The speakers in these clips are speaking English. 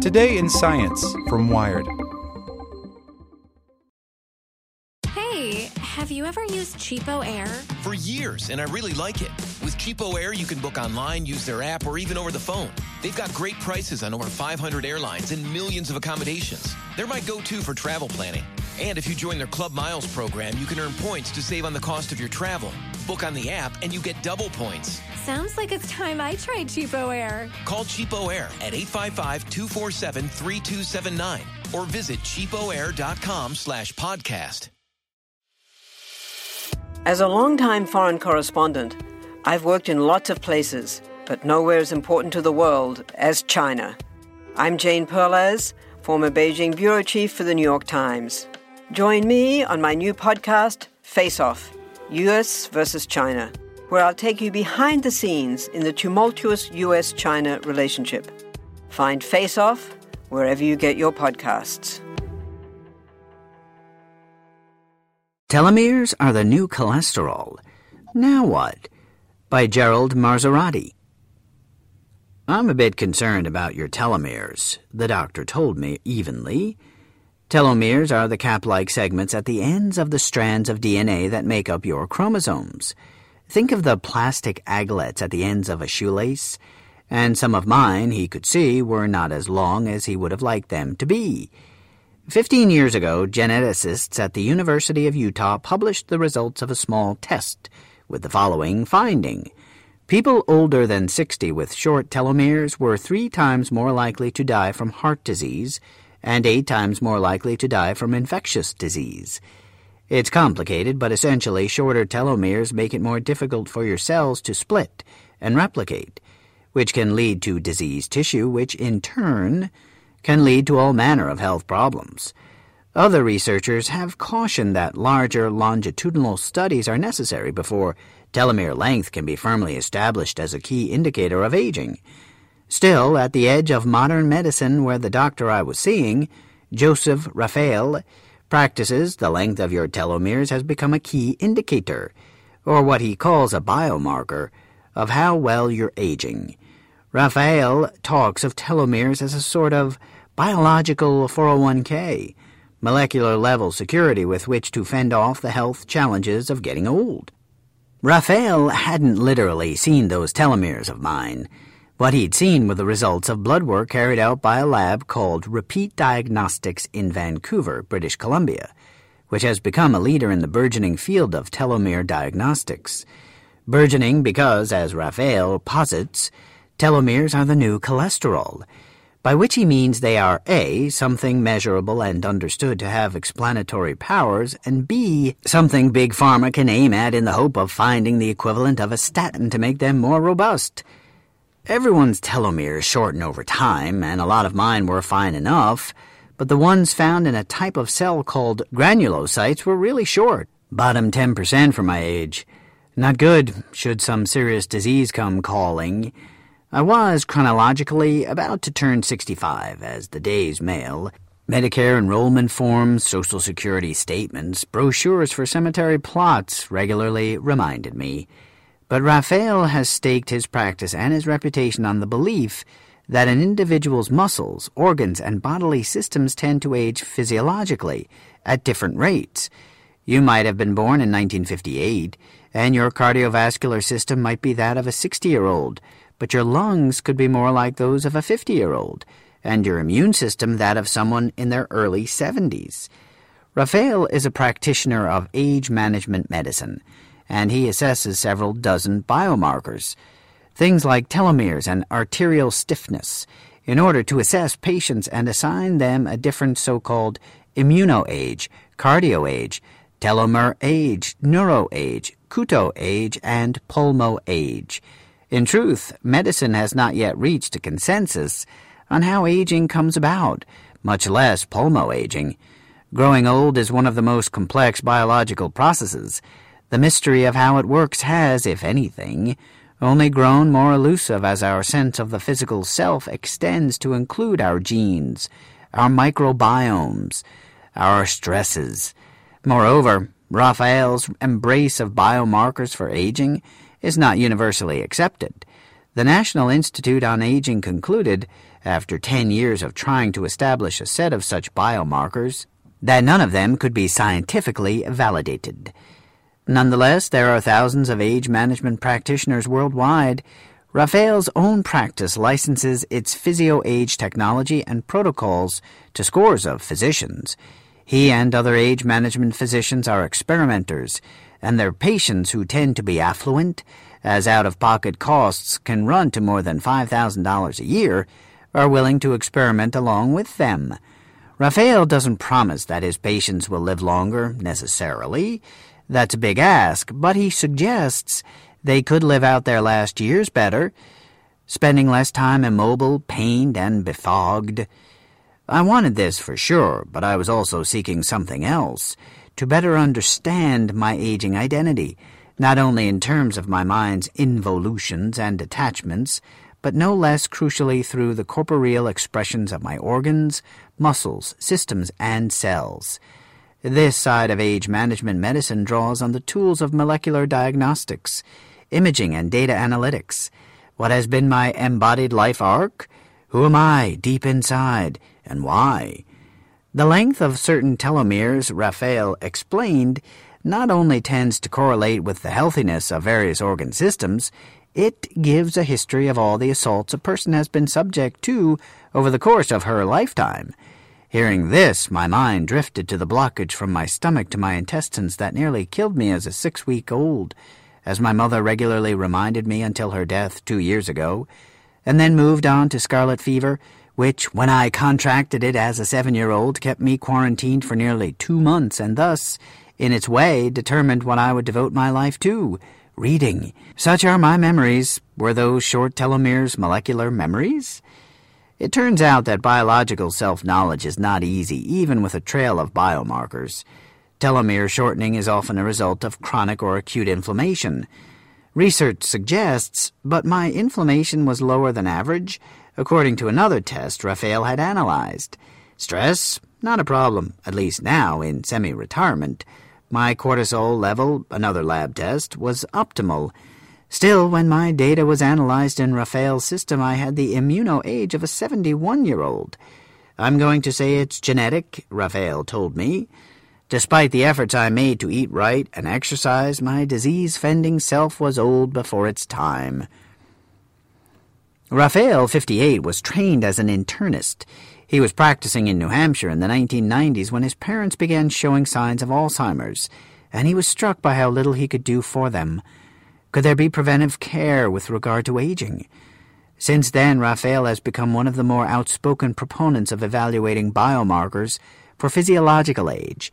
Today in Science from Wired. Hey, have you ever used CheapOair? For years, and I really like it. With CheapOair, you can book online, use their app, or even over the phone. They've got great prices on over 500 airlines and millions of accommodations. They're my go to for travel planning. And if you join their Club Miles program, you can earn points to save on the cost of your travel. Book on the app, and you get double points. Sounds like it's time I tried CheapOair. Call CheapOair at 855-247-3279 or visit cheapoair.com slash podcast. As a longtime foreign correspondent, I've worked in lots of places, but nowhere as important to the world as China. I'm Jane Perlez, former Beijing bureau chief for the New York Times. Join me on my new podcast, Face Off US versus China, where I'll take you behind the scenes in the tumultuous US China relationship. Find Face Off wherever you get your podcasts. Telomeres are the new cholesterol. Now what? By Gerald Marzorati. I'm a bit concerned about your telomeres, the doctor told me evenly. Telomeres are the cap like segments at the ends of the strands of DNA that make up your chromosomes. Think of the plastic aglets at the ends of a shoelace, and some of mine, he could see, were not as long as he would have liked them to be. Fifteen years ago, geneticists at the University of Utah published the results of a small test with the following finding. People older than 60 with short telomeres were three times more likely to die from heart disease and eight times more likely to die from infectious disease. It's complicated, but essentially, shorter telomeres make it more difficult for your cells to split and replicate, which can lead to diseased tissue, which in turn can lead to all manner of health problems. Other researchers have cautioned that larger longitudinal studies are necessary before telomere length can be firmly established as a key indicator of aging. Still, at the edge of modern medicine where the doctor I was seeing, Joseph Raffaele, practices, the length of your telomeres has become a key indicator, or what he calls a biomarker, of how well you're aging. Raffaele talks of telomeres as a sort of biological 401k, molecular level security with which to fend off the health challenges of getting old. Raffaele hadn't literally seen those telomeres of mine. What he'd seen were the results of blood work carried out by a lab called Repeat Diagnostics in Vancouver, British Columbia, which has become a leader in the burgeoning field of telomere diagnostics. Burgeoning because, as Raffaele posits, telomeres are the new cholesterol, by which he means they are A, something measurable and understood to have explanatory powers, and B, something Big Pharma can aim at in the hope of finding the equivalent of a statin to make them more robust. Everyone's telomeres shorten over time, and a lot of mine were fine enough, but the ones found in a type of cell called granulocytes were really short, bottom 10% for my age. Not good, should some serious disease come calling. I was, chronologically, about to turn 65, as the day's mail, Medicare enrollment forms, Social Security statements, brochures for cemetery plots regularly reminded me. But Raffaele has staked his practice and his reputation on the belief that an individual's muscles, organs, and bodily systems tend to age physiologically at different rates. You might have been born in 1958, and your cardiovascular system might be that of a 60 year old but your lungs could be more like those of a 50 year old, and your immune system that of someone in their early 70s. Raffaele is a practitioner of age management medicine, and he assesses several dozen biomarkers, things like telomeres and arterial stiffness, in order to assess patients and assign them a different so called immunoage, cardioage, telomere age, neuro age, kuto age, and pulmo age. In truth, medicine has not yet reached a consensus on how aging comes about, much less pulmo aging. Growing old is one of the most complex biological processes. The mystery of how it works has, if anything, only grown more elusive as our sense of the physical self extends to include our genes, our microbiomes, our stresses. Moreover, Raffaele's embrace of biomarkers for aging is not universally accepted. The National Institute on Aging concluded after ten years of trying to establish a set of such biomarkers, that none of them could be scientifically validated. Nonetheless, there are thousands of age management practitioners worldwide. Raffaele's own practice licenses its physio-age technology and protocols to scores of physicians. He and other age management physicians are experimenters, and their patients who tend to be affluent, as out-of-pocket costs can run to more than $5,000 a year, are willing to experiment along with them. Raffaele doesn't promise that his patients will live longer, necessarily. That's a big ask, but he suggests they could live out their last years better, spending less time immobile, pained, and befogged. I wanted this for sure, but I was also seeking something else, to better understand my aging identity, not only in terms of my mind's involutions and attachments, but no less crucially through the corporeal expressions of my organs, muscles, systems, and cells. This side of age management medicine draws on the tools of molecular diagnostics, imaging, and data analytics. What has been my embodied life arc? Who am I deep inside, and why? The length of certain telomeres, Raffaele explained, not only tends to correlate with the healthiness of various organ systems, it gives a history of all the assaults a person has been subject to over the course of her lifetime. Hearing this, my mind drifted to the blockage from my stomach to my intestines that nearly killed me as a six week old, as my mother regularly reminded me until her death two years ago, and then moved on to scarlet fever, which, when I contracted it as a seven year old, kept me quarantined for nearly two months, and thus, in its way, determined what I would devote my life to reading. Such are my memories. Were those short telomeres molecular memories? It turns out that biological self-knowledge is not easy, even with a trail of biomarkers. Telomere shortening is often a result of chronic or acute inflammation. Research suggests, but my inflammation was lower than average, according to another test Raffaele had analyzed. Stress? Not a problem, at least now in semi-retirement. My cortisol level, another lab test, was optimal. Still, when my data was analyzed in Raffaele's system, I had the immuno age of a 71-year-old. I'm going to say it's genetic, Raffaele told me. Despite the efforts I made to eat right and exercise, my disease-fending self was old before its time. Raffaele, 58, was trained as an internist. He was practicing in New Hampshire in the 1990s when his parents began showing signs of Alzheimer's, and he was struck by how little he could do for them. Could there be preventive care with regard to aging? Since then, Raffaele has become one of the more outspoken proponents of evaluating biomarkers for physiological age.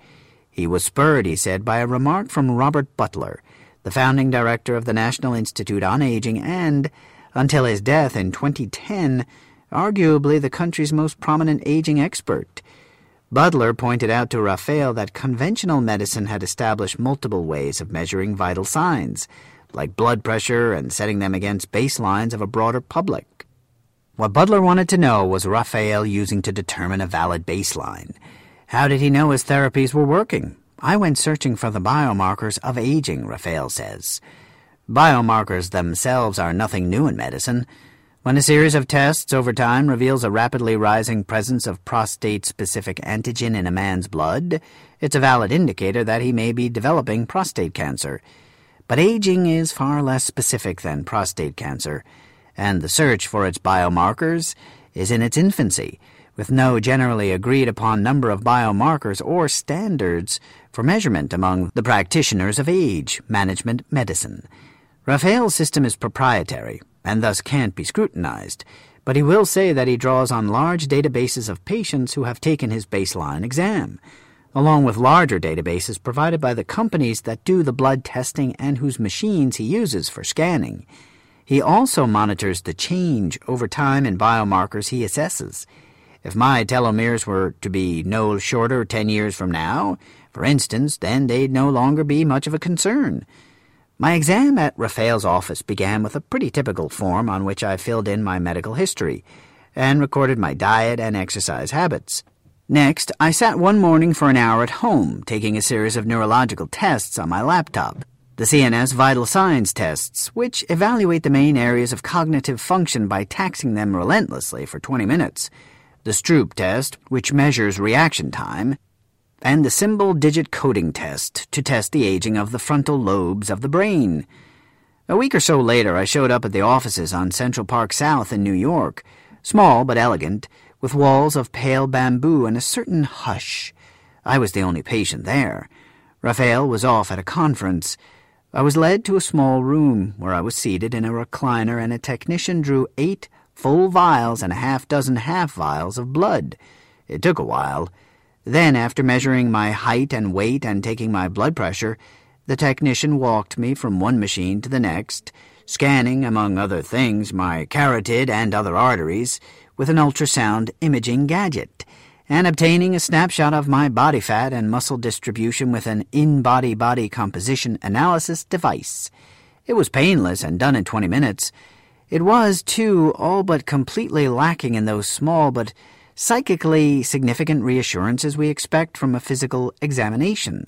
He was spurred, he said, by a remark from Robert Butler, the founding director of the National Institute on Aging and, until his death in 2010, arguably the country's most prominent aging expert. Butler pointed out to Raffaele that conventional medicine had established multiple ways of measuring vital signs, like blood pressure and setting them against baselines of a broader public. What Butler wanted to know was Raffaele using to determine a valid baseline. How did he know his therapies were working? I went searching for the biomarkers of aging, Raffaele says. Biomarkers themselves are nothing new in medicine. When a series of tests over time reveals a rapidly rising presence of prostate-specific antigen in a man's blood, it's a valid indicator that he may be developing prostate cancer. But aging is far less specific than prostate cancer, and the search for its biomarkers is in its infancy, with no generally agreed upon number of biomarkers or standards for measurement among the practitioners of age management medicine. Raffaele's system is proprietary, and thus can't be scrutinized, but he will say that he draws on large databases of patients who have taken his baseline exam, along with larger databases provided by the companies that do the blood testing and whose machines he uses for scanning. He also monitors the change over time in biomarkers he assesses. If my telomeres were to be no shorter ten years from now, for instance, then they'd no longer be much of a concern. My exam at Raffaele's office began with a pretty typical form on which I filled in my medical history and recorded my diet and exercise habits. Next, I sat one morning for an hour at home, taking a series of neurological tests on my laptop. the CNS vital signs tests, which evaluate the main areas of cognitive function by taxing them relentlessly for 20 minutes, the Stroop test, which measures reaction time, and the symbol digit coding test to test the aging of the frontal lobes of the brain. A week or so later, I showed up at the offices on Central Park South in New York, small but elegant, with walls of pale bamboo and a certain hush. I was the only patient there. Raffaele was off at a conference. I was led to a small room where I was seated in a recliner and a technician drew eight full vials and a half dozen half vials of blood. It took a while. Then, after measuring my height and weight and taking my blood pressure, the technician walked me from one machine to the next, scanning, among other things, my carotid and other arteries with an ultrasound imaging gadget, and obtaining a snapshot of my body fat and muscle distribution with an InBody body composition analysis device. It was painless and done in 20 minutes, it was, too, all but completely lacking in those small but psychically significant reassurances we expect from a physical examination.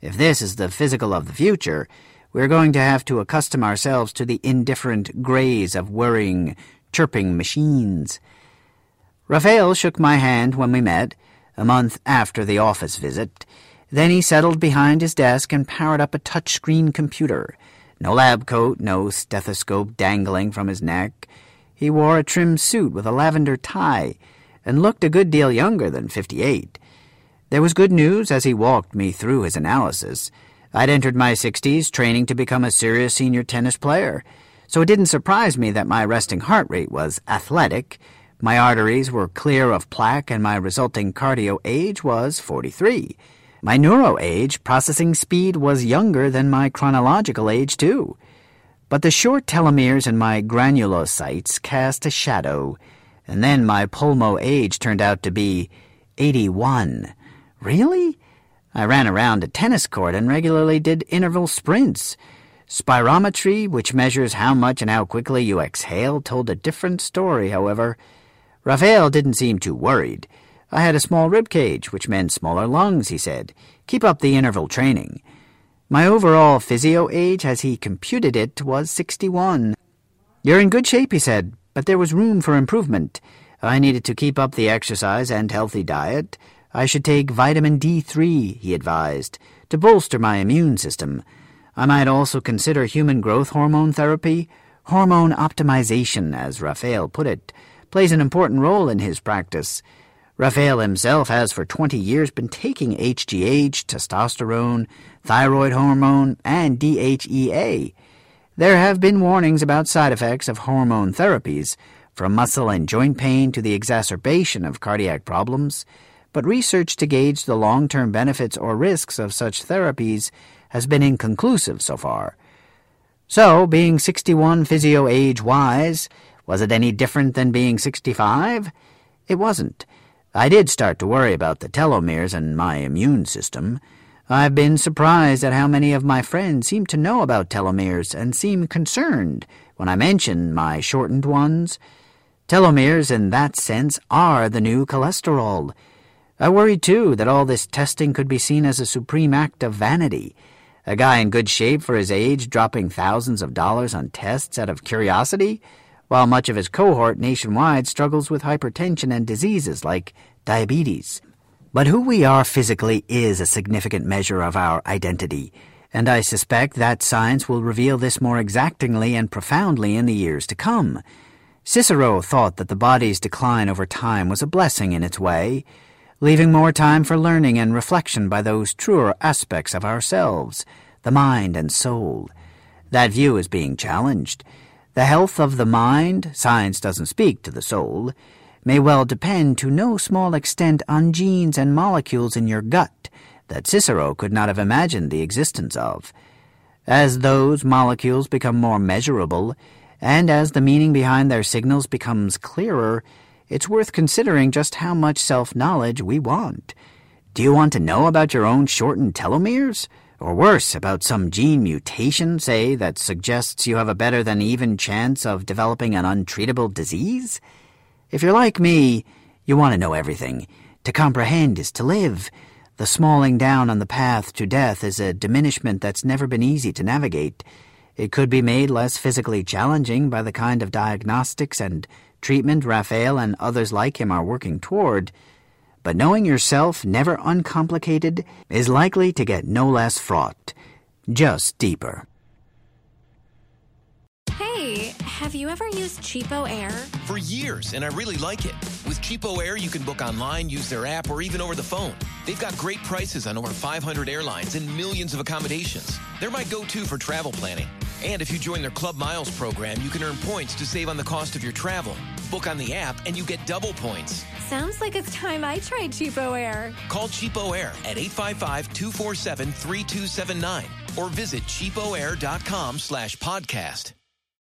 If this is the physical of the future, we're going to have to accustom ourselves to the indifferent grays of whirring, chirping machines. Raffaele shook my hand when we met, a month after the office visit. Then he settled behind his desk and powered up a touchscreen computer. No lab coat, no stethoscope dangling from his neck. He wore a trim suit with a lavender tie, and looked a good deal younger than fifty-eight. There was good news as he walked me through his analysis. I'd entered my sixties, training to become a serious senior tennis player, so it didn't surprise me that my resting heart rate was athletic, my arteries were clear of plaque, and my resulting cardio age was forty-three. My neuro age processing speed was younger than my chronological age, too. But the short telomeres in my granulocytes cast a shadow, and then my pulmo age turned out to be 81. Really? I ran around a tennis court and regularly did interval sprints. Spirometry, which measures how much and how quickly you exhale, told a different story, however. Raffaele didn't seem too worried. I had a small rib cage, which meant smaller lungs, he said. Keep up the interval training. My overall physio age, as he computed it, was 61. You're in good shape, he said, but there was room for improvement. I needed to keep up the exercise and healthy diet. I should take vitamin D3, he advised, to bolster my immune system. I might also consider human growth hormone therapy. Hormone optimization, as Raffaele put it, plays an important role in his practice. Raffaele himself has for 20 years been taking HGH, testosterone, thyroid hormone, and DHEA. There have been warnings about side effects of hormone therapies, from muscle and joint pain to the exacerbation of cardiac problems, but research to gauge the long-term benefits or risks of such therapies has been inconclusive so far. So, being 61 physio age-wise, was it any different than being 65? It wasn't. I did start to worry about the telomeres and my immune system. I've been surprised at how many of my friends seem to know about telomeres and seem concerned when I mention my shortened ones. Telomeres, in that sense, are the new cholesterol. I worry, too, that all this testing could be seen as a supreme act of vanity. A guy in good shape for his age dropping thousands of dollars on tests out of curiosity? While much of his cohort nationwide struggles with hypertension and diseases like diabetes. But who we are physically is a significant measure of our identity, and I suspect that science will reveal this more exactingly and profoundly in the years to come. Cicero thought that the body's decline over time was a blessing in its way, leaving more time for learning and reflection by those truer aspects of ourselves, the mind and soul. That view is being challenged. The health of the mind, science doesn't speak to the soul, may well depend to no small extent on genes and molecules in your gut that Cicero could not have imagined the existence of. As those molecules become more measurable, and as the meaning behind their signals becomes clearer, it's worth considering just how much self-knowledge we want. Do you want to know about your own shortened telomeres? Or worse, about some gene mutation, say, that suggests you have a better than even chance of developing an untreatable disease? If you're like me, you want to know everything. To comprehend is to live. The smalling down on the path to death is a diminishment that's never been easy to navigate. It could be made less physically challenging by the kind of diagnostics and treatment Raffaele and others like him are working toward. But knowing yourself never uncomplicated is likely to get no less fraught, just deeper. Hey, have you ever used CheapOair? For years, and I really like it. With CheapOair, you can book online, use their app, or even over the phone. They've got great prices on over 500 airlines and millions of accommodations. They're my go to for travel planning. And if you join their Club Miles program, you can earn points to save on the cost of your travel. Book on the app, and you get double points. Sounds like it's time I tried CheapOair. Call CheapOair at 855-247-3279 or visit cheapoair.com slash podcast.